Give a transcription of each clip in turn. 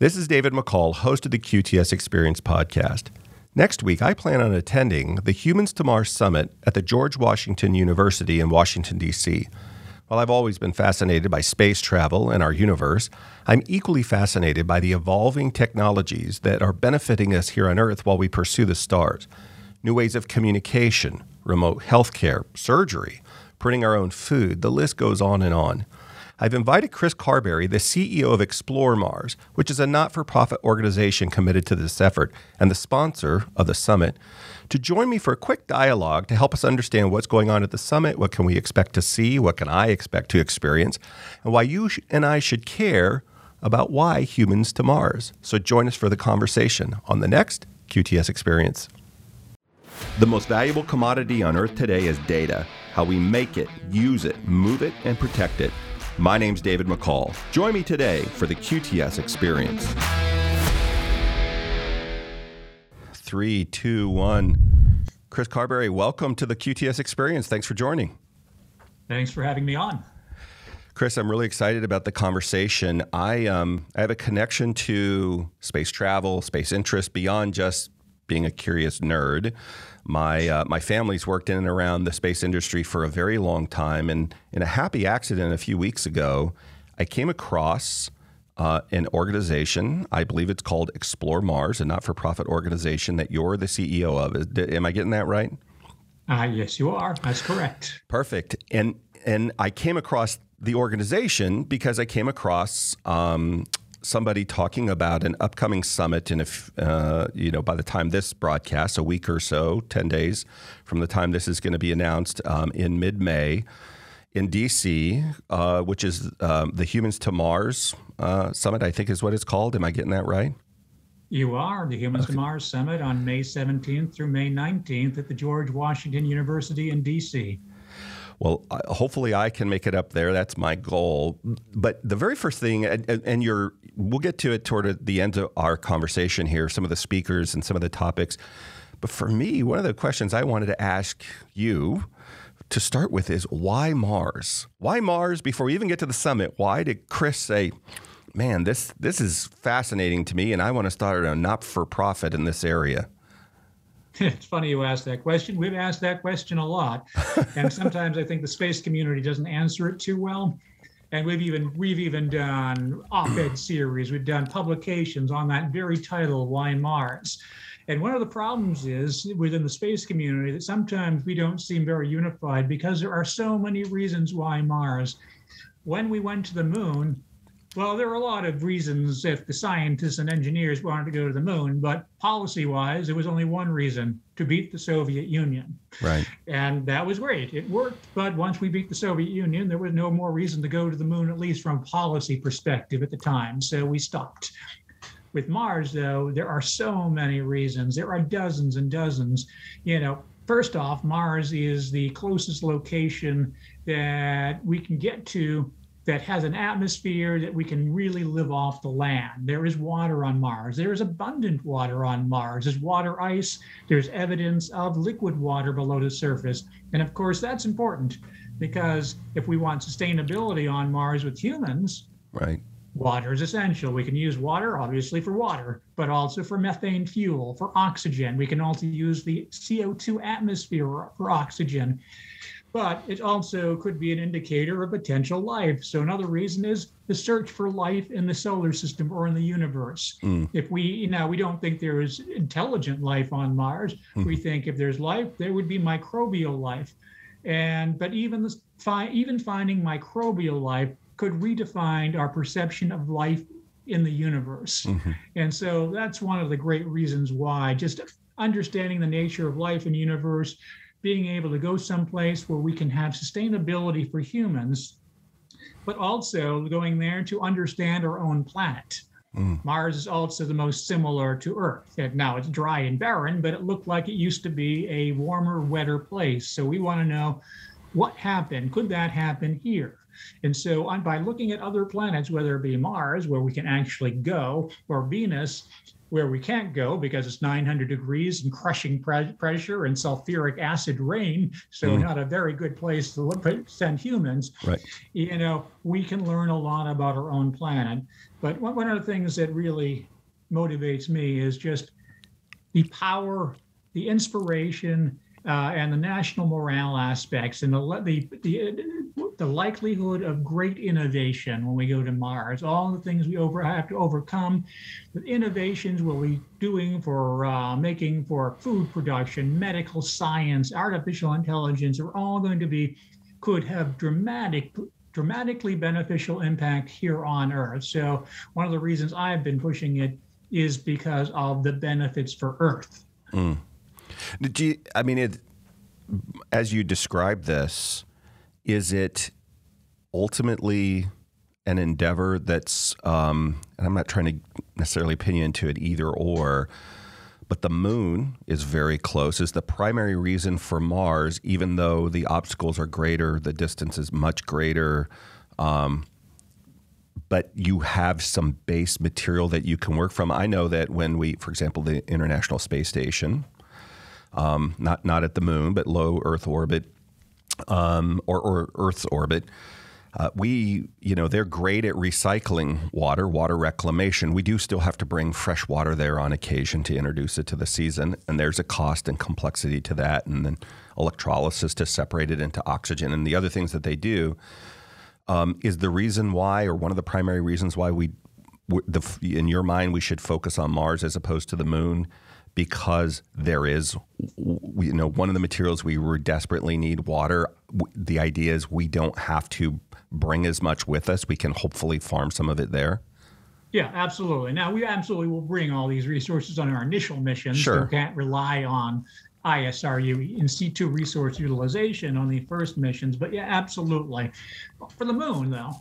This is David McCall, host of the QTS Experience podcast. Next week, I plan on attending the Humans to Mars Summit at the George Washington University in Washington, D.C. While I've always been fascinated by space travel and our universe, I'm equally fascinated by the evolving technologies that are benefiting us here on Earth while we pursue the stars. New ways of communication, remote healthcare, surgery, printing our own food, the list goes on and on. I've invited Chris Carberry, the CEO of Explore Mars, which is a not for profit organization committed to this effort and the sponsor of the summit, to join me for a quick dialogue to help us understand what's going on at the summit, what can we expect to see, what can I expect to experience, and why you and I should care about why humans to Mars. So join us for the conversation on the next QTS Experience. The most valuable commodity on Earth today is data how we make it, use it, move it, and protect it. My name's David McCall. Join me today for the QTS experience. Three, two, one. Chris Carberry, welcome to the QTS experience. Thanks for joining. Thanks for having me on. Chris, I'm really excited about the conversation. I, um, I have a connection to space travel, space interest beyond just being a curious nerd. My uh, my family's worked in and around the space industry for a very long time, and in a happy accident a few weeks ago, I came across uh, an organization. I believe it's called Explore Mars, a not-for-profit organization that you're the CEO of. Am I getting that right? Uh, yes, you are. That's correct. Perfect. And and I came across the organization because I came across um, somebody talking about an upcoming summit in if uh, you know by the time this broadcast a week or so 10 days from the time this is going to be announced um, in mid-may in dc uh, which is um, the humans to mars uh, summit i think is what it's called am i getting that right you are the Humans okay. to Mars Summit on May 17th through May 19th at the George Washington University in DC. Well, hopefully I can make it up there. That's my goal. But the very first thing, and, and we'll get to it toward the end of our conversation here, some of the speakers and some of the topics. But for me, one of the questions I wanted to ask you to start with is why Mars? Why Mars before we even get to the summit? Why did Chris say, man, this, this is fascinating to me and I want to start a not for profit in this area? it's funny you asked that question. We've asked that question a lot, and sometimes I think the space community doesn't answer it too well. And we've even we've even done op-ed series. We've done publications on that very title, "Why Mars." And one of the problems is within the space community that sometimes we don't seem very unified because there are so many reasons why Mars. When we went to the moon, well, there are a lot of reasons if the scientists and engineers wanted to go to the moon, but policy wise, there was only one reason to beat the Soviet Union. Right. And that was great. It worked. But once we beat the Soviet Union, there was no more reason to go to the moon, at least from a policy perspective at the time. So we stopped. With Mars, though, there are so many reasons. There are dozens and dozens. You know, first off, Mars is the closest location that we can get to that has an atmosphere that we can really live off the land. There is water on Mars. There is abundant water on Mars. There's water ice. There's evidence of liquid water below the surface. And of course, that's important because if we want sustainability on Mars with humans, right. Water is essential. We can use water, obviously, for water, but also for methane fuel, for oxygen. We can also use the CO2 atmosphere for oxygen but it also could be an indicator of potential life. So another reason is the search for life in the solar system or in the universe. Mm. If we, you know, we don't think there is intelligent life on Mars, mm. we think if there's life, there would be microbial life. And but even the, fi- even finding microbial life could redefine our perception of life in the universe. Mm-hmm. And so that's one of the great reasons why just understanding the nature of life in the universe being able to go someplace where we can have sustainability for humans, but also going there to understand our own planet. Mm. Mars is also the most similar to Earth. Now it's dry and barren, but it looked like it used to be a warmer, wetter place. So we want to know what happened. Could that happen here? And so, on, by looking at other planets, whether it be Mars, where we can actually go, or Venus, where we can't go because it's 900 degrees and crushing pre- pressure and sulfuric acid rain. So mm. not a very good place to look, send humans. Right. You know, we can learn a lot about our own planet. But one, one of the things that really motivates me is just the power, the inspiration, uh, and the national morale aspects, and the the the the likelihood of great innovation when we go to Mars. All the things we over have to overcome, the innovations we'll be doing for uh, making for food production, medical science, artificial intelligence, are all going to be could have dramatic dramatically beneficial impact here on Earth. So one of the reasons I've been pushing it is because of the benefits for Earth. Mm. Did you? I mean, it, as you describe this, is it ultimately an endeavor that's? Um, and I'm not trying to necessarily pin you into it either or. But the moon is very close. Is the primary reason for Mars, even though the obstacles are greater, the distance is much greater. Um, but you have some base material that you can work from. I know that when we, for example, the International Space Station, um, not not at the moon, but low Earth orbit um, or, or, Earth's orbit. Uh, we, you know, they're great at recycling water, water reclamation. We do still have to bring fresh water there on occasion to introduce it to the season, and there's a cost and complexity to that, and then electrolysis to separate it into oxygen and the other things that they do um, is the reason why, or one of the primary reasons why we, the, in your mind, we should focus on Mars as opposed to the Moon, because there is, you know, one of the materials we desperately need water. The idea is we don't have to bring as much with us. We can hopefully farm some of it there. Yeah, absolutely. Now we absolutely will bring all these resources on our initial missions. Sure. We can't rely on ISRU in situ resource utilization on the first missions. But yeah, absolutely. For the moon, though,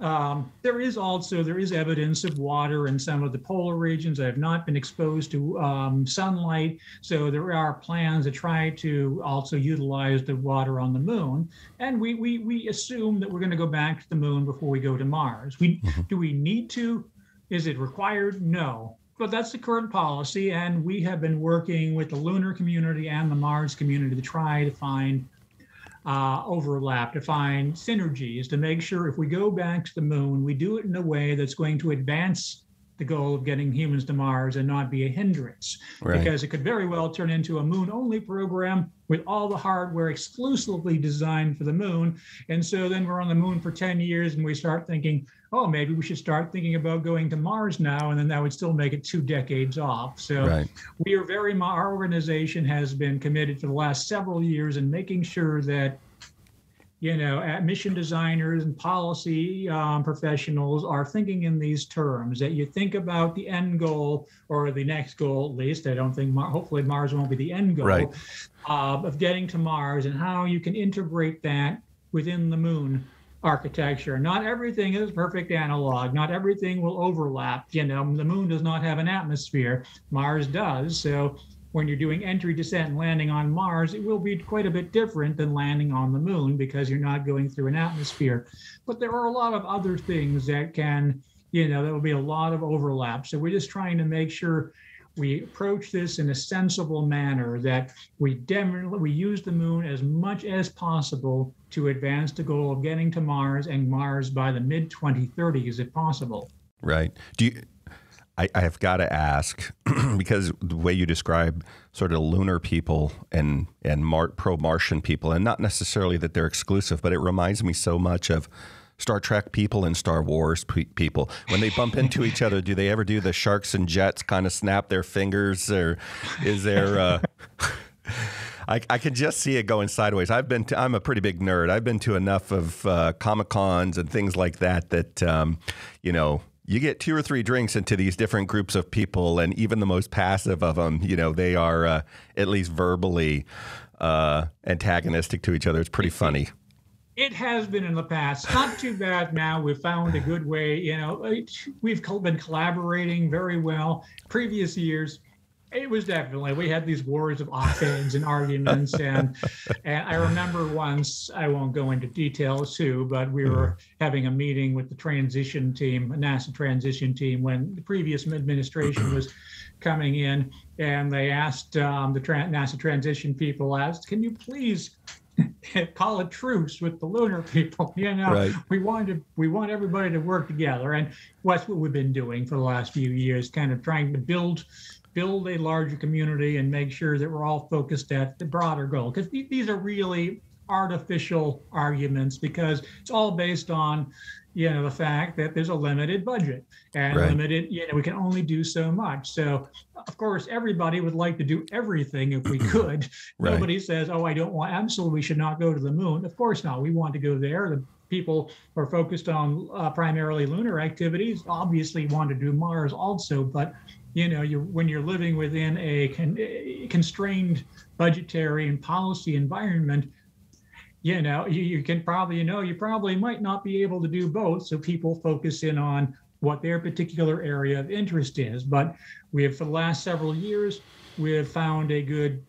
um, there is also there is evidence of water in some of the polar regions that have not been exposed to um, sunlight. So there are plans to try to also utilize the water on the moon. And we we we assume that we're going to go back to the moon before we go to Mars. We mm-hmm. do we need to? Is it required? No. But that's the current policy, and we have been working with the lunar community and the Mars community to try to find uh, overlap, to find synergies, to make sure if we go back to the moon, we do it in a way that's going to advance the goal of getting humans to Mars and not be a hindrance. Right. Because it could very well turn into a moon only program with all the hardware exclusively designed for the moon. And so then we're on the moon for 10 years and we start thinking, oh, maybe we should start thinking about going to Mars now. And then that would still make it two decades off. So right. we are very, our organization has been committed for the last several years in making sure that you know, mission designers and policy um, professionals are thinking in these terms that you think about the end goal or the next goal, at least. I don't think, Mar- hopefully, Mars won't be the end goal right. uh, of getting to Mars and how you can integrate that within the moon architecture. Not everything is perfect analog. Not everything will overlap. You know, the moon does not have an atmosphere. Mars does. So when you're doing entry, descent, and landing on Mars, it will be quite a bit different than landing on the moon because you're not going through an atmosphere. But there are a lot of other things that can, you know, there will be a lot of overlap. So we're just trying to make sure we approach this in a sensible manner that we definitely we use the moon as much as possible to advance the goal of getting to Mars and Mars by the mid 2030s if possible. Right. Do you I, I have got to ask because the way you describe sort of lunar people and and Mar- pro Martian people, and not necessarily that they're exclusive, but it reminds me so much of Star Trek people and Star Wars pe- people. When they bump into each other, do they ever do the sharks and jets kind of snap their fingers, or is there? Uh, I, I, can just see it going sideways. I've been. To, I'm a pretty big nerd. I've been to enough of uh, comic cons and things like that. That um, you know, you get two or three drinks into these different groups of people, and even the most passive of them, you know, they are uh, at least verbally uh, antagonistic to each other. It's pretty funny. It has been in the past. Not too bad now. We've found a good way. You know, we've been collaborating very well. Previous years, it was definitely we had these wars of offense and arguments and and I remember once I won't go into details too, but we were mm-hmm. having a meeting with the transition team, NASA transition team, when the previous administration was coming in, and they asked um, the tra- NASA transition people asked, "Can you please call a truce with the lunar people. You know, right. we want to we want everybody to work together, and that's what we've been doing for the last few years, kind of trying to build build a larger community and make sure that we're all focused at the broader goal. Because these are really artificial arguments because it's all based on you know the fact that there's a limited budget and right. limited you know we can only do so much so of course everybody would like to do everything if we could right. nobody says oh i don't want absolutely we should not go to the moon of course not we want to go there the people who are focused on uh, primarily lunar activities obviously want to do mars also but you know you when you're living within a, con- a constrained budgetary and policy environment you know, you, you can probably, you know, you probably might not be able to do both. So people focus in on what their particular area of interest is. But we have, for the last several years, we have found a good,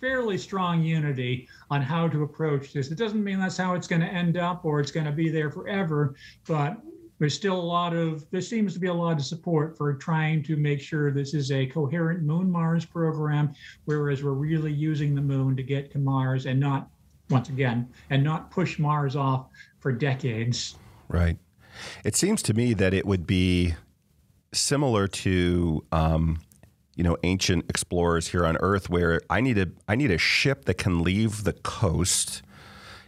fairly strong unity on how to approach this. It doesn't mean that's how it's going to end up or it's going to be there forever, but there's still a lot of, there seems to be a lot of support for trying to make sure this is a coherent Moon Mars program, whereas we're really using the moon to get to Mars and not once again and not push Mars off for decades. Right. It seems to me that it would be similar to um, you know ancient explorers here on Earth, where I need a I need a ship that can leave the coast.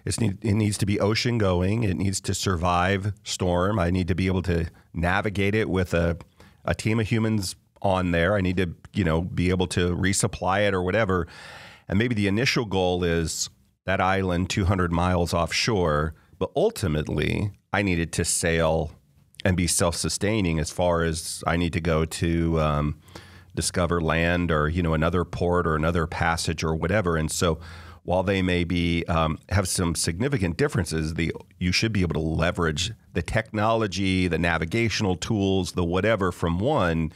It's need, it needs to be ocean going. It needs to survive storm. I need to be able to navigate it with a a team of humans on there. I need to you know be able to resupply it or whatever. And maybe the initial goal is that island 200 miles offshore. But ultimately, I needed to sail and be self sustaining as far as I need to go to um, discover land or, you know, another port or another passage or whatever. And so while they may be um, have some significant differences, the you should be able to leverage the technology, the navigational tools, the whatever from one,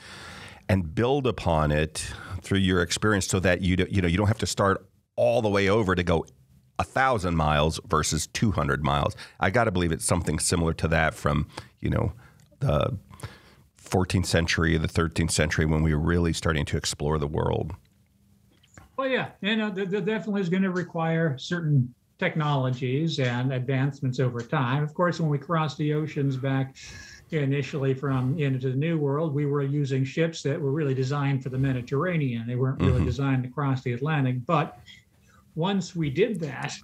and build upon it through your experience, so that you do, you know you don't have to start all the way over to go a thousand miles versus 200 miles. I got to believe it's something similar to that from, you know, the 14th century, the 13th century, when we were really starting to explore the world. Well, yeah, and uh, there definitely is going to require certain technologies and advancements over time. Of course, when we crossed the oceans back initially from into the New World, we were using ships that were really designed for the Mediterranean. They weren't really mm-hmm. designed to cross the Atlantic, but once we did that,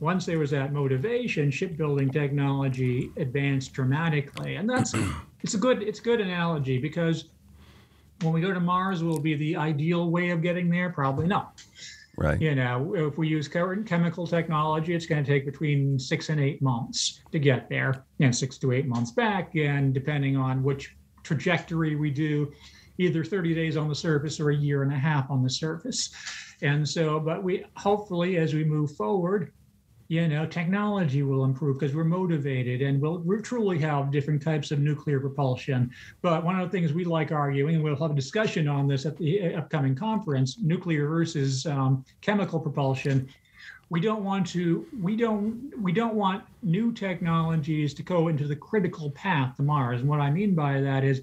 once there was that motivation, shipbuilding technology advanced dramatically. And that's it's a good it's a good analogy because when we go to Mars, will be the ideal way of getting there? Probably not. Right. You know, if we use current chemical technology, it's going to take between six and eight months to get there, and six to eight months back. And depending on which trajectory we do, either 30 days on the surface or a year and a half on the surface. And so, but we hopefully, as we move forward, you know, technology will improve because we're motivated and we'll, we'll truly have different types of nuclear propulsion. But one of the things we like arguing, and we'll have a discussion on this at the upcoming conference, nuclear versus um, chemical propulsion. We don't want to. We don't. We don't want new technologies to go into the critical path to Mars. And what I mean by that is,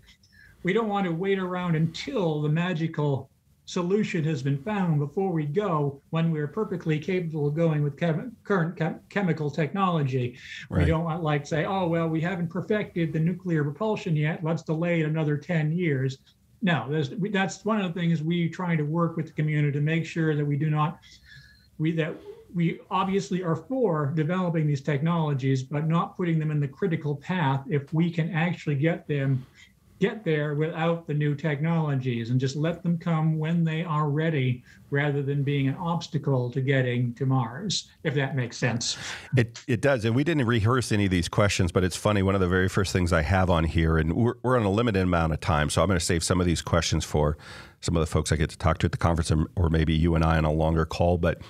we don't want to wait around until the magical solution has been found before we go when we're perfectly capable of going with chem- current chem- chemical technology. Right. We don't want like say, oh well, we haven't perfected the nuclear propulsion yet. Let's delay it another 10 years. No, that's one of the things we try to work with the community to make sure that we do not we that we obviously are for developing these technologies, but not putting them in the critical path if we can actually get them get there without the new technologies and just let them come when they are ready rather than being an obstacle to getting to Mars, if that makes sense. It, it does. And we didn't rehearse any of these questions, but it's funny. One of the very first things I have on here, and we're, we're on a limited amount of time, so I'm going to save some of these questions for some of the folks I get to talk to at the conference, or maybe you and I on a longer call. But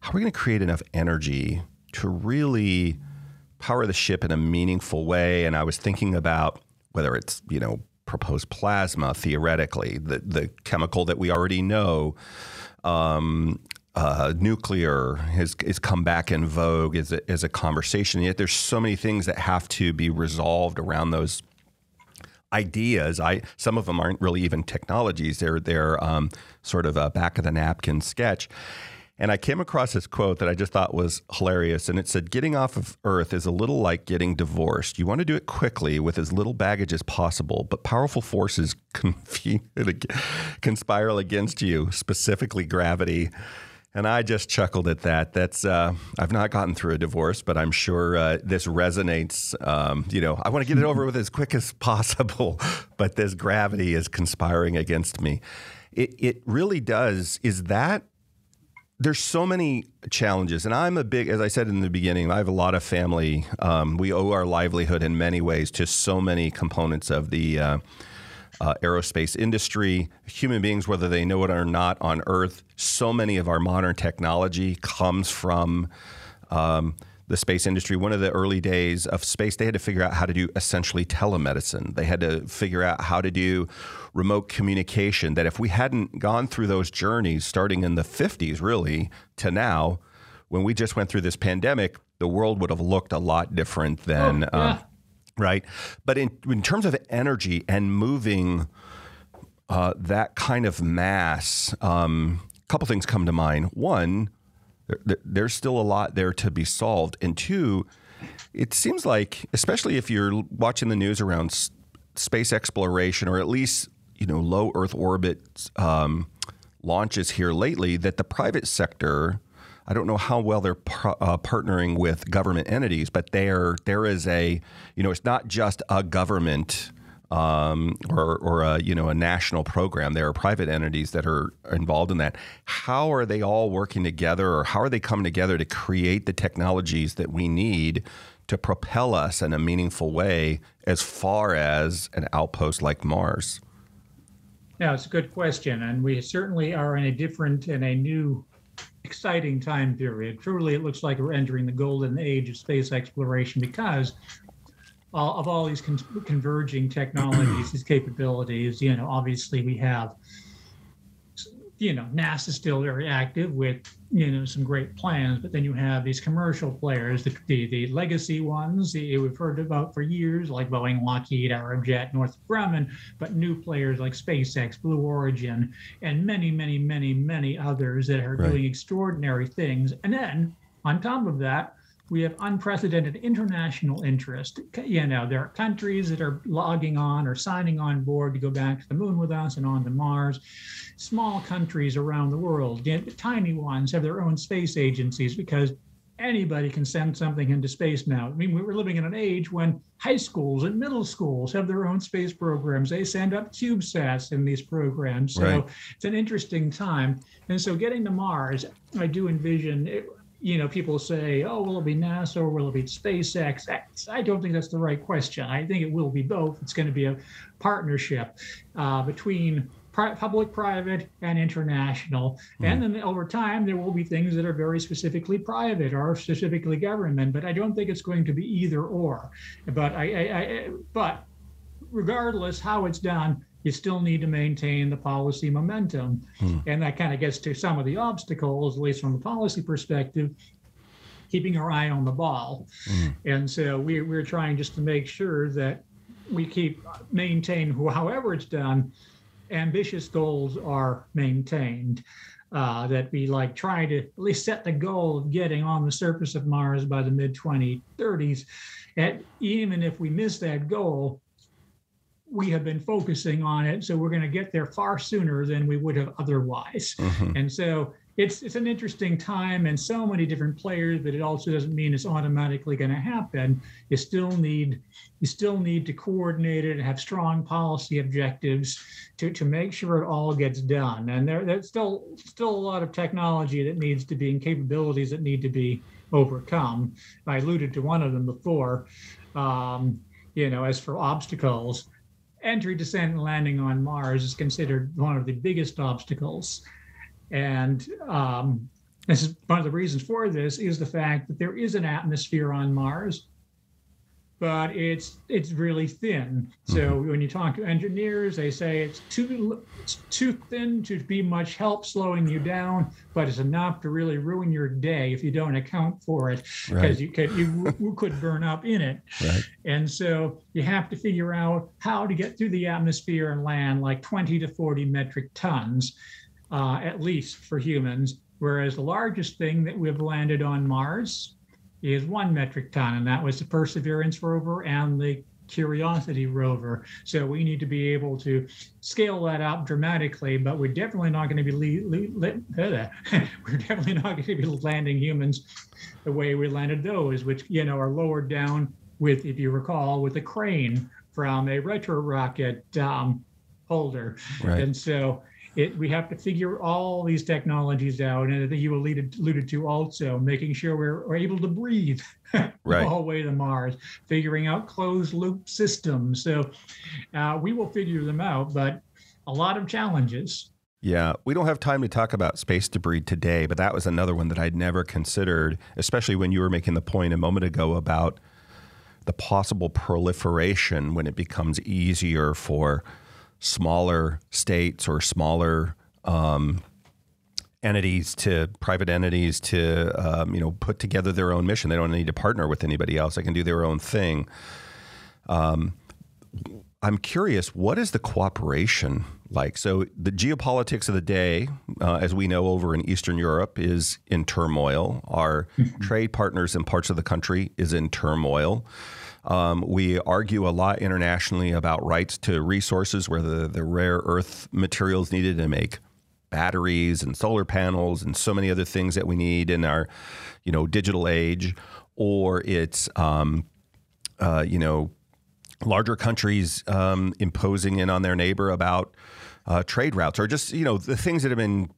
how are we going to create enough energy to really power the ship in a meaningful way? And I was thinking about whether it's, you know, proposed plasma theoretically, the the chemical that we already know. Um, uh, nuclear has, has come back in vogue as a, as a conversation. Yet there's so many things that have to be resolved around those ideas. I some of them aren't really even technologies. They're they're um, sort of a back of the napkin sketch. And I came across this quote that I just thought was hilarious. And it said, Getting off of Earth is a little like getting divorced. You want to do it quickly with as little baggage as possible, but powerful forces conspire against you, specifically gravity. And I just chuckled at that. That's uh, I've not gotten through a divorce, but I'm sure uh, this resonates. Um, you know, I want to get it over with as quick as possible, but this gravity is conspiring against me. It it really does. Is that there's so many challenges, and I'm a big, as I said in the beginning, I have a lot of family. Um, we owe our livelihood in many ways to so many components of the uh, uh, aerospace industry. Human beings, whether they know it or not, on Earth, so many of our modern technology comes from. Um, the space industry, one of the early days of space, they had to figure out how to do essentially telemedicine. They had to figure out how to do remote communication. That if we hadn't gone through those journeys, starting in the 50s, really, to now, when we just went through this pandemic, the world would have looked a lot different than. Oh, yeah. um, right? But in, in terms of energy and moving uh, that kind of mass, um, a couple things come to mind. One, there's still a lot there to be solved. And two, it seems like, especially if you're watching the news around space exploration or at least you know low Earth orbit um, launches here lately, that the private sector. I don't know how well they're par- uh, partnering with government entities, but there there is a you know it's not just a government um, or, or a, you know a national program. There are private entities that are involved in that. How are they all working together, or how are they coming together to create the technologies that we need to propel us in a meaningful way as far as an outpost like Mars? Yeah, it's a good question, and we certainly are in a different and a new exciting time period. Truly, it looks like we're entering the golden age of space exploration because all, of all these con- converging technologies, these capabilities. You know, obviously we have, you know, NASA still very active with you know some great plans, but then you have these commercial players, the the, the legacy ones the, we've heard about for years, like Boeing, Lockheed, Jet, Northrop Grumman, but new players like SpaceX, Blue Origin, and many, many, many, many others that are right. doing extraordinary things. And then on top of that, we have unprecedented international interest. You know, there are countries that are logging on or signing on board to go back to the moon with us and on to Mars. Small countries around the world, tiny ones, have their own space agencies because anybody can send something into space now. I mean, we're living in an age when high schools and middle schools have their own space programs. They send up CubeSats in these programs. So right. it's an interesting time. And so getting to Mars, I do envision it, you know, people say, oh, will it be NASA or will it be SpaceX? I don't think that's the right question. I think it will be both. It's going to be a partnership uh, between public, private, and international. Mm. And then over time, there will be things that are very specifically private or specifically government. But I don't think it's going to be either or. But I, I, I but regardless how it's done, you still need to maintain the policy momentum. Hmm. And that kind of gets to some of the obstacles, at least from a policy perspective, keeping our eye on the ball. Hmm. And so we, we're trying just to make sure that we keep maintain however it's done, ambitious goals are maintained. Uh, that we like try to at least set the goal of getting on the surface of Mars by the mid 2030s. And even if we miss that goal, we have been focusing on it, so we're going to get there far sooner than we would have otherwise. Mm-hmm. And so it's it's an interesting time and so many different players, but it also doesn't mean it's automatically going to happen. You still need you still need to coordinate it and have strong policy objectives to, to make sure it all gets done. And there, there's still still a lot of technology that needs to be and capabilities that need to be overcome. I alluded to one of them before. Um, you know, as for obstacles, entry, descent, and landing on Mars is considered one of the biggest obstacles. And um, this is one of the reasons for this is the fact that there is an atmosphere on Mars but it's it's really thin. So mm-hmm. when you talk to engineers, they say it's too it's too thin to be much help slowing you down, but it's enough to really ruin your day if you don't account for it because right. you could you, you, could burn up in it. Right. And so you have to figure out how to get through the atmosphere and land like 20 to 40 metric tons. Uh, at least for humans, whereas the largest thing that we've landed on Mars is one metric ton, and that was the Perseverance rover and the Curiosity rover. So we need to be able to scale that up dramatically, but we're definitely not going to be le- le- le- we're definitely not going to be landing humans the way we landed those, which you know are lowered down with, if you recall, with a crane from a retro rocket um, holder, right. and so it, we have to figure all these technologies out, and that you alluded, alluded to also making sure we're, we're able to breathe right. all the way to Mars, figuring out closed loop systems. So uh, we will figure them out, but a lot of challenges. Yeah, we don't have time to talk about space debris today, but that was another one that I'd never considered, especially when you were making the point a moment ago about the possible proliferation when it becomes easier for smaller states or smaller um, entities to private entities to um, you know put together their own mission. They don't need to partner with anybody else. They can do their own thing. Um, I'm curious, what is the cooperation like? So the geopolitics of the day, uh, as we know over in Eastern Europe, is in turmoil. Our trade partners in parts of the country is in turmoil. Um, we argue a lot internationally about rights to resources, where the, the rare earth materials needed to make batteries and solar panels and so many other things that we need in our, you know, digital age, or it's, um, uh, you know, larger countries um, imposing in on their neighbor about uh, trade routes, or just you know the things that have been,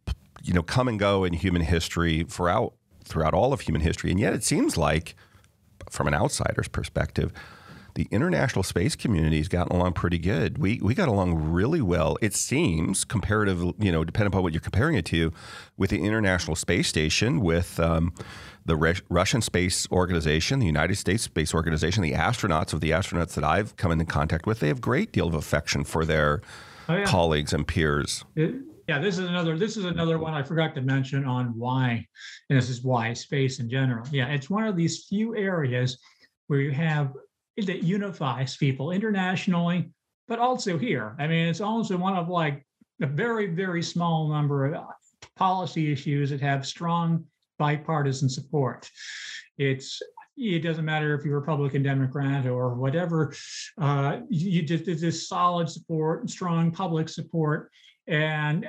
you know, come and go in human history throughout throughout all of human history, and yet it seems like from an outsider's perspective, the international space community has gotten along pretty good. We we got along really well. It seems comparative, you know, depending upon what you're comparing it to, with the International Space Station, with um, the Re- Russian Space Organization, the United States Space Organization, the astronauts of the astronauts that I've come into contact with, they have great deal of affection for their oh, yeah. colleagues and peers. It, yeah, this is another. This is another one I forgot to mention on why, and this is why space in general. Yeah, it's one of these few areas where you have that unifies people internationally, but also here. I mean, it's also one of like a very very small number of policy issues that have strong bipartisan support. It's it doesn't matter if you're Republican, Democrat, or whatever. Uh, you just this solid support, strong public support, and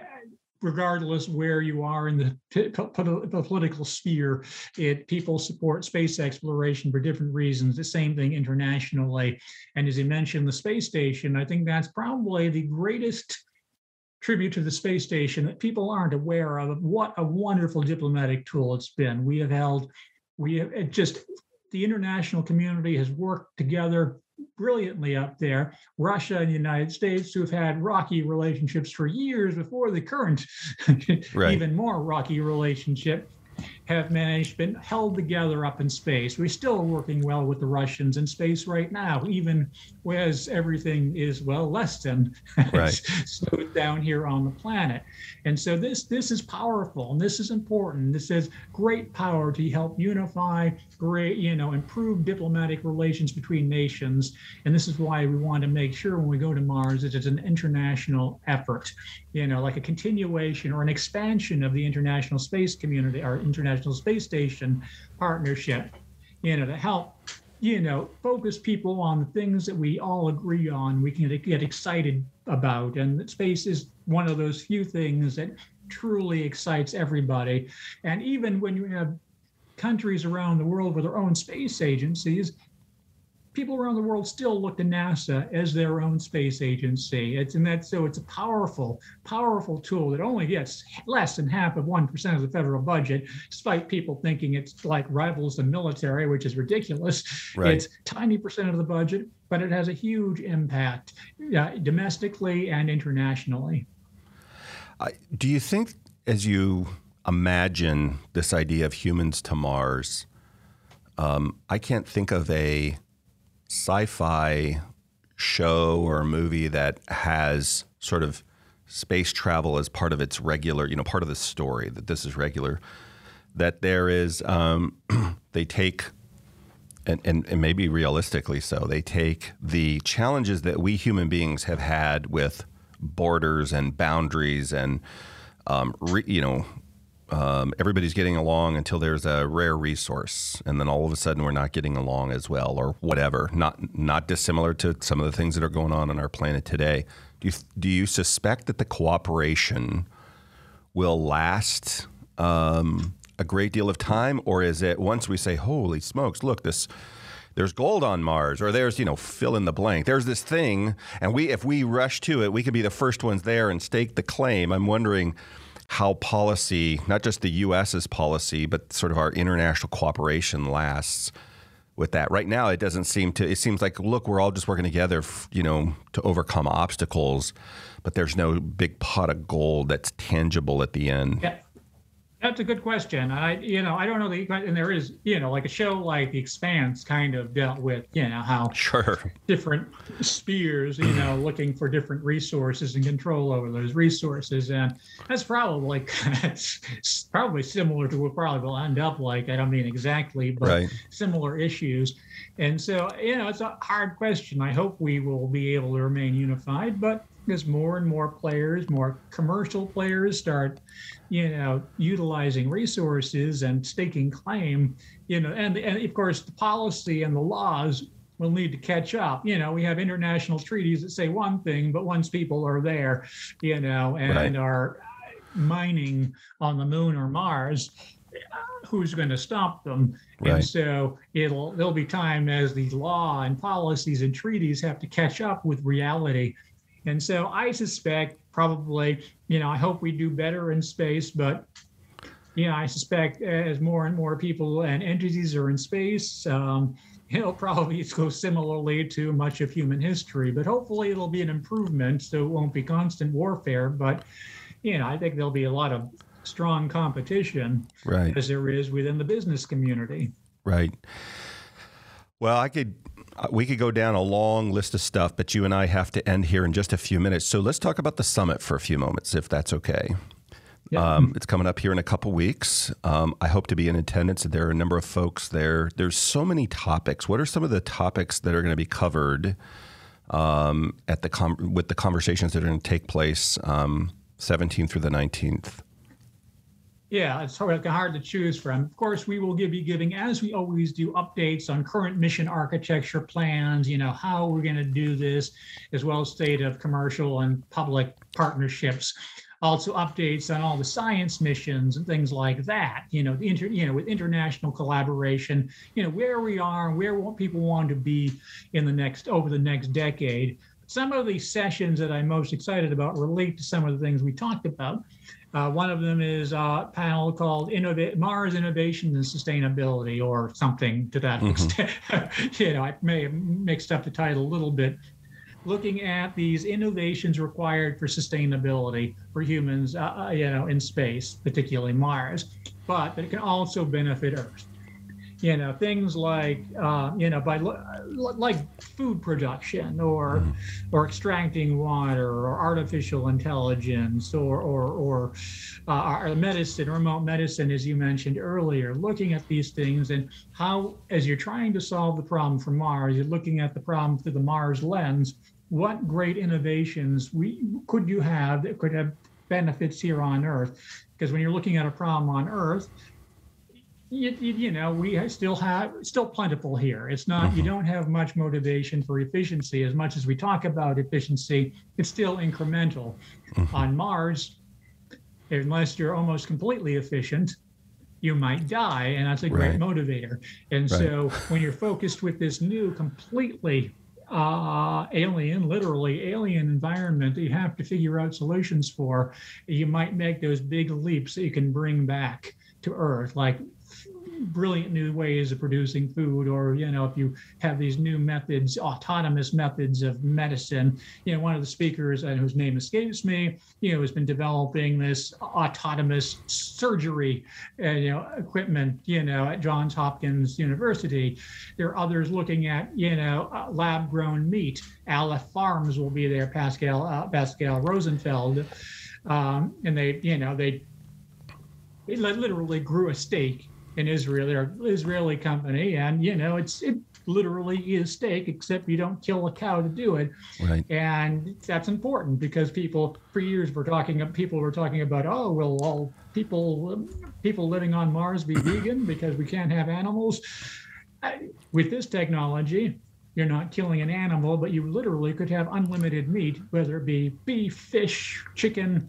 regardless where you are in the, the political sphere, it people support space exploration for different reasons. The same thing internationally, and as you mentioned, the space station. I think that's probably the greatest tribute to the space station that people aren't aware of. What a wonderful diplomatic tool it's been. We have held, we have just the international community has worked together brilliantly up there. Russia and the United States, who have had rocky relationships for years before the current, right. even more rocky relationship, have managed been held together up in space. We're still working well with the Russians in space right now, even as everything is well less than right. smooth down here on the planet. And so this this is powerful and this is important. This is great power to help unify, great you know, improve diplomatic relations between nations. And this is why we want to make sure when we go to Mars that it's an international effort, you know, like a continuation or an expansion of the international space community, our international International Space Station partnership, you know, to help, you know, focus people on the things that we all agree on, we can get excited about. And space is one of those few things that truly excites everybody. And even when you have countries around the world with their own space agencies, people around the world still look to NASA as their own space agency. It's and that so it's a powerful, powerful tool that only gets less than half of one percent of the federal budget, despite people thinking it's like rivals the military, which is ridiculous. Right. It's tiny percent of the budget, but it has a huge impact uh, domestically and internationally. Uh, do you think, as you imagine this idea of humans to Mars, um, I can't think of a sci-fi show or movie that has sort of space travel as part of its regular, you know, part of the story that this is regular. That there is, um, they take, and, and, and maybe realistically so, they take the challenges that we human beings have had with borders and boundaries and, um, re, you know, um, everybody's getting along until there's a rare resource, and then all of a sudden we're not getting along as well, or whatever. Not not dissimilar to some of the things that are going on on our planet today. Do you do you suspect that the cooperation will last um, a great deal of time, or is it once we say, "Holy smokes! Look this." There's gold on Mars, or there's you know fill in the blank. There's this thing, and we if we rush to it, we could be the first ones there and stake the claim. I'm wondering how policy, not just the U.S.'s policy, but sort of our international cooperation lasts with that. Right now, it doesn't seem to. It seems like look, we're all just working together, you know, to overcome obstacles, but there's no big pot of gold that's tangible at the end. That's a good question. I, you know, I don't know the, and there is, you know, like a show like The Expanse kind of dealt with, you know, how sure different spheres, you know, mm-hmm. looking for different resources and control over those resources, and that's probably it's probably similar to what probably will end up like. I don't mean exactly, but right. similar issues. And so, you know, it's a hard question. I hope we will be able to remain unified, but as more and more players, more commercial players start, you know, utilizing resources and staking claim, you know, and, and of course the policy and the laws will need to catch up. You know, we have international treaties that say one thing, but once people are there, you know, and right. are mining on the moon or Mars, who's going to stop them? Right. And so it'll there'll be time as the law and policies and treaties have to catch up with reality and so I suspect probably, you know, I hope we do better in space, but you know, I suspect as more and more people and entities are in space, um, it'll probably it's go similarly to much of human history. But hopefully, it'll be an improvement, so it won't be constant warfare. But you know, I think there'll be a lot of strong competition, right, as there is within the business community. Right. Well, I could we could go down a long list of stuff, but you and I have to end here in just a few minutes. So let's talk about the summit for a few moments, if that's okay. Yeah. Um, it's coming up here in a couple weeks. Um, I hope to be in attendance. There are a number of folks there. There's so many topics. What are some of the topics that are going to be covered um, at the com- with the conversations that are going to take place 17th um, through the 19th? Yeah, it's hard, hard to choose from. Of course, we will give, be giving, as we always do, updates on current mission architecture plans, you know, how we're going to do this, as well as state of commercial and public partnerships. Also updates on all the science missions and things like that, you know, inter, you know, with international collaboration, you know, where we are and where people want to be in the next, over the next decade. Some of the sessions that I'm most excited about relate to some of the things we talked about. Uh, one of them is a panel called Innova- Mars Innovation and Sustainability, or something to that mm-hmm. extent. you know, I may have mixed up the title a little bit. Looking at these innovations required for sustainability for humans, uh, uh you know, in space, particularly Mars, but that it can also benefit Earth you know things like uh, you know by like food production or mm-hmm. or extracting water or artificial intelligence or or or uh, medicine remote medicine as you mentioned earlier looking at these things and how as you're trying to solve the problem for mars you're looking at the problem through the mars lens what great innovations we could you have that could have benefits here on earth because when you're looking at a problem on earth you, you, know, we still have still plentiful here. It's not, you mm-hmm. don't have much motivation for efficiency as much as we talk about efficiency. It's still incremental. Mm-hmm. On Mars, unless you're almost completely efficient, you might die. And that's a great right. motivator. And right. so when you're focused with this new, completely uh, alien, literally alien environment that you have to figure out solutions for, you might make those big leaps that you can bring back to Earth, like brilliant new ways of producing food or you know if you have these new methods autonomous methods of medicine. You know one of the speakers uh, whose name escapes me you know has been developing this autonomous surgery uh, you know equipment you know at johns hopkins university. There are others looking at you know uh, lab grown meat. Aleph farms will be there pascal uh, pascal rosenfeld. Um, and they you know they they literally grew a steak in Israel. They're Israeli company, and you know it's it literally is steak, except you don't kill a cow to do it. Right. And that's important because people for years were talking people were talking about oh well all people people living on Mars be vegan because we can't have animals. With this technology, you're not killing an animal, but you literally could have unlimited meat, whether it be beef, fish, chicken,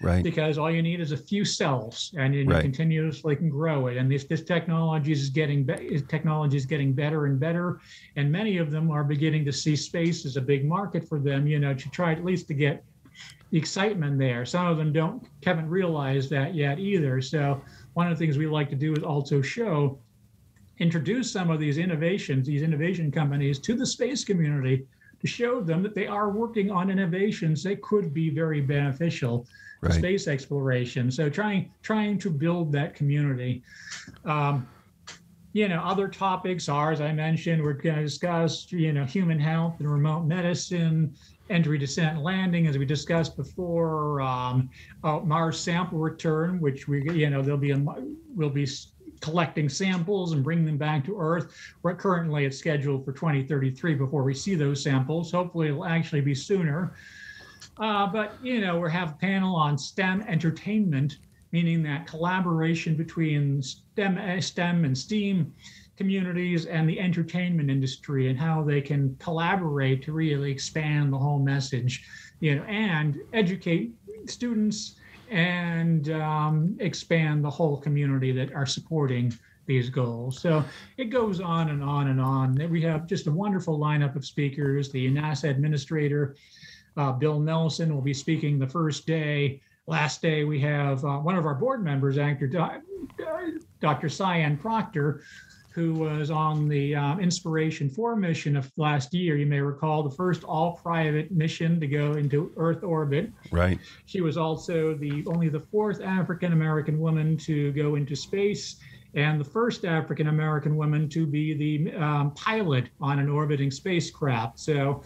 right. Because all you need is a few cells and you right. continuously can grow it. And this this technology is getting be- technology is getting better and better. And many of them are beginning to see space as a big market for them you know to try at least to get the excitement there. Some of them don't haven't realized that yet either. So one of the things we like to do is also show introduce some of these innovations these innovation companies to the space community to show them that they are working on innovations that could be very beneficial right. space exploration. So trying trying to build that community. Um, you know, other topics are, as I mentioned, we're going to discuss, you know, human health and remote medicine, entry, descent, landing, as we discussed before, um, uh, Mars sample return, which we, you know, there'll be a, we'll be collecting samples and bring them back to Earth. Where currently it's scheduled for 2033 before we see those samples. Hopefully, it'll actually be sooner. Uh, but you know, we have a panel on STEM entertainment, meaning that collaboration between STEM, uh, STEM and STEAM communities and the entertainment industry and how they can collaborate to really expand the whole message, you know, and educate students and um, expand the whole community that are supporting these goals. So it goes on and on and on. We have just a wonderful lineup of speakers. The NASA administrator, uh, Bill Nelson, will be speaking the first day. Last day, we have uh, one of our board members, actor Dr. Sian Proctor, who was on the um, Inspiration 4 mission of last year. You may recall the first all private mission to go into Earth orbit. Right. She was also the only the fourth African American woman to go into space and the first African American woman to be the um, pilot on an orbiting spacecraft. So,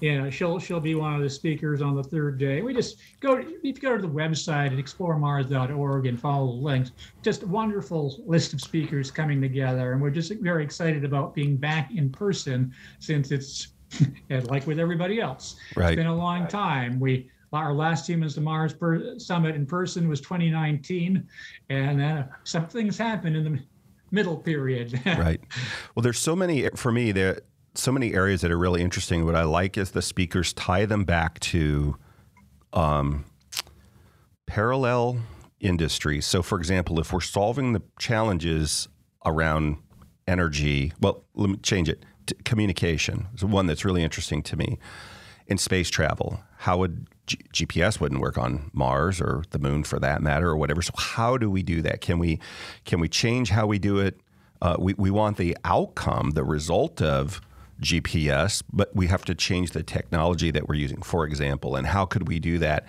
you know, she'll she'll be one of the speakers on the third day. We just go if you go to the website at exploremars.org and follow the links. Just a wonderful list of speakers coming together, and we're just very excited about being back in person since it's like with everybody else. Right. It's been a long time. We our last Humans to Mars per, summit in person was 2019, and uh, some things happened in the middle period. right. Well, there's so many for me there. So many areas that are really interesting. What I like is the speakers tie them back to um, parallel industries. So, for example, if we're solving the challenges around energy, well, let me change it. communication is one that's really interesting to me. In space travel, how would G- GPS wouldn't work on Mars or the moon for that matter or whatever. So how do we do that? Can we can we change how we do it? Uh, we we want the outcome, the result of GPS, but we have to change the technology that we're using. For example, and how could we do that?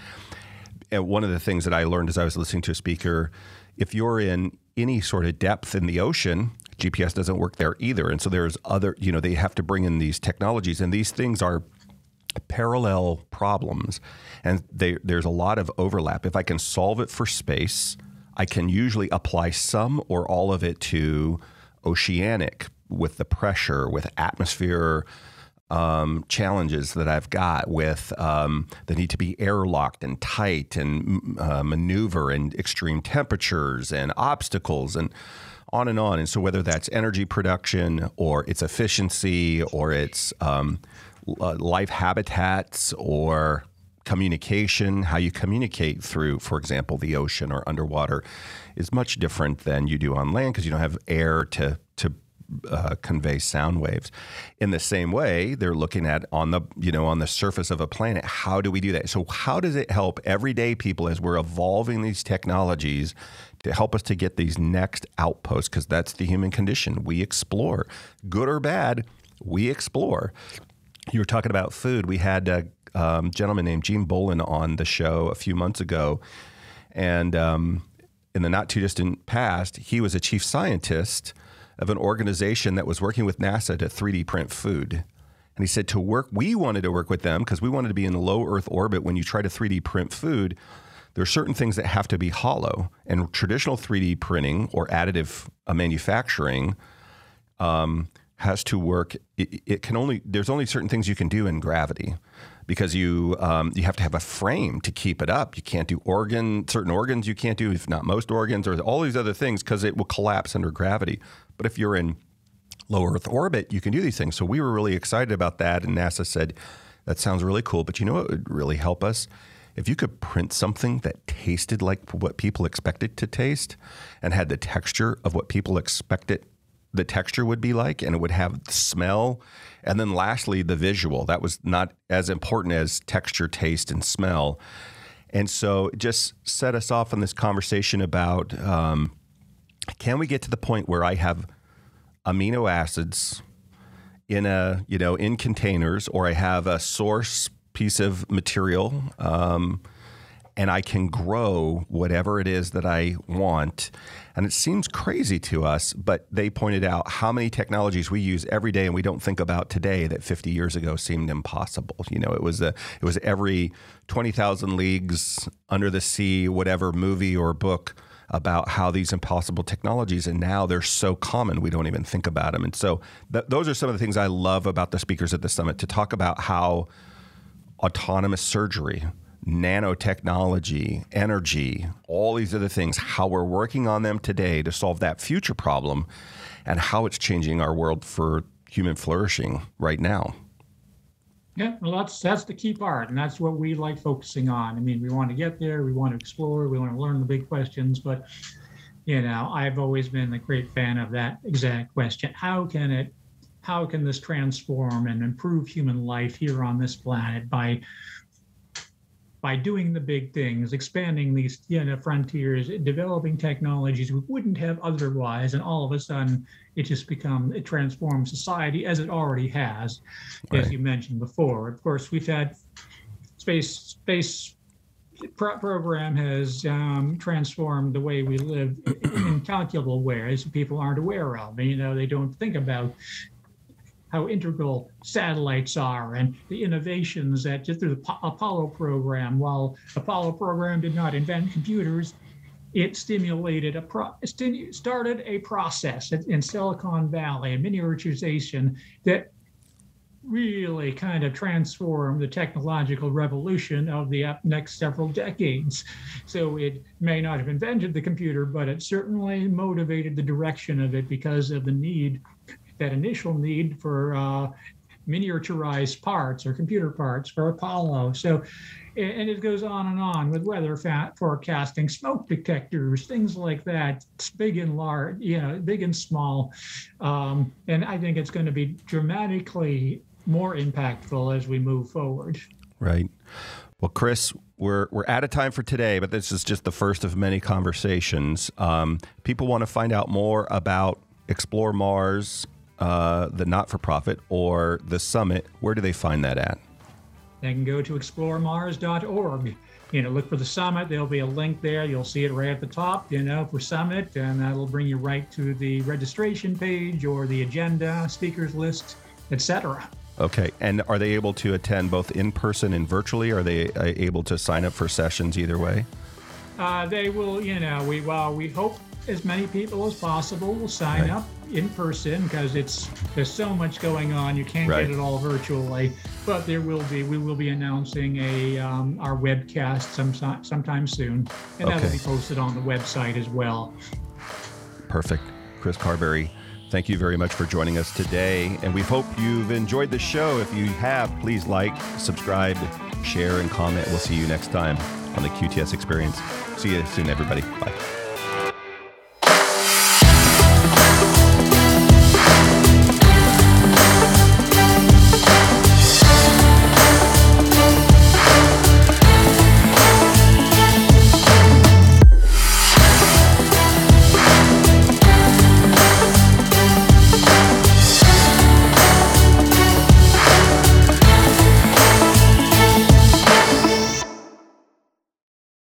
And one of the things that I learned as I was listening to a speaker, if you're in any sort of depth in the ocean, GPS doesn't work there either. And so there's other, you know, they have to bring in these technologies, and these things are parallel problems, and they, there's a lot of overlap. If I can solve it for space, I can usually apply some or all of it to oceanic with the pressure, with atmosphere um, challenges that I've got, with um, the need to be airlocked and tight and uh, maneuver and extreme temperatures and obstacles and on and on. And so, whether that's energy production or its efficiency or its um, uh, life habitats or communication, how you communicate through, for example, the ocean or underwater, is much different than you do on land because you don't have air to to uh, convey sound waves. In the same way, they're looking at on the you know on the surface of a planet. How do we do that? So how does it help everyday people as we're evolving these technologies to help us to get these next outposts? Because that's the human condition. We explore, good or bad. We explore you were talking about food. We had a um, gentleman named Gene Bolin on the show a few months ago, and um, in the not too distant past, he was a chief scientist of an organization that was working with NASA to 3D print food. And he said to work, we wanted to work with them because we wanted to be in low Earth orbit. When you try to 3D print food, there are certain things that have to be hollow. And traditional 3D printing or additive manufacturing um, has to work. It, it, can only there's only certain things you can do in gravity because you um, you have to have a frame to keep it up. You can't do organ certain organs you can't do if not most organs or all these other things because it will collapse under gravity. But if you're in low Earth orbit, you can do these things. So we were really excited about that, and NASA said that sounds really cool. But you know what would really help us? If you could print something that tasted like what people expected to taste and had the texture of what people expected the texture would be like, and it would have the smell. And then lastly, the visual. That was not as important as texture, taste, and smell. And so it just set us off on this conversation about um, can we get to the point where I have amino acids in a you know in containers, or I have a source piece of material. Um, and I can grow whatever it is that I want. And it seems crazy to us, but they pointed out how many technologies we use every day and we don't think about today that 50 years ago seemed impossible. You know, it was a, it was every 20,000 leagues under the sea, whatever movie or book about how these impossible technologies and now they're so common we don't even think about them. And so th- those are some of the things I love about the speakers at the summit to talk about how autonomous surgery nanotechnology, energy, all these other things, how we're working on them today to solve that future problem, and how it's changing our world for human flourishing right now. Yeah, well, that's that's the key part, and that's what we like focusing on. I mean, we want to get there, we want to explore, we want to learn the big questions, but you know, I've always been a great fan of that exact question: How can it? How can this transform and improve human life here on this planet by by doing the big things, expanding these you know, frontiers, developing technologies we wouldn't have otherwise, and all of a sudden it just becomes it transforms society as it already has, right. as you mentioned before. Of course, we've had space space program has um, transformed the way we live in incalculable ways people aren't aware of. And you know, they don't think about how integral satellites are and the innovations that just through the Apollo program, while Apollo program did not invent computers, it stimulated a pro- started a process in Silicon Valley, a miniaturization that really kind of transformed the technological revolution of the uh, next several decades. So it may not have invented the computer, but it certainly motivated the direction of it because of the need that initial need for uh, miniaturized parts or computer parts for Apollo. So, and it goes on and on with weather forecasting, smoke detectors, things like that. It's big and large, you know, big and small. Um, and I think it's going to be dramatically more impactful as we move forward. Right. Well, Chris, we're we're out of time for today, but this is just the first of many conversations. Um, people want to find out more about Explore Mars uh, the not for profit or the summit, where do they find that at? They can go to exploremars.org. You know, look for the summit. There'll be a link there. You'll see it right at the top, you know, for summit, and that'll bring you right to the registration page or the agenda, speakers list, etc. Okay. And are they able to attend both in person and virtually? Are they uh, able to sign up for sessions either way? Uh, they will, you know, we well, we hope as many people as possible will sign right. up in person because it's there's so much going on. You can't right. get it all virtually, but there will be. We will be announcing a um, our webcast sometime sometime soon, and okay. that'll be posted on the website as well. Perfect, Chris Carberry. Thank you very much for joining us today, and we hope you've enjoyed the show. If you have, please like, subscribe, share, and comment. We'll see you next time on the QTS Experience. See you soon, everybody. Bye.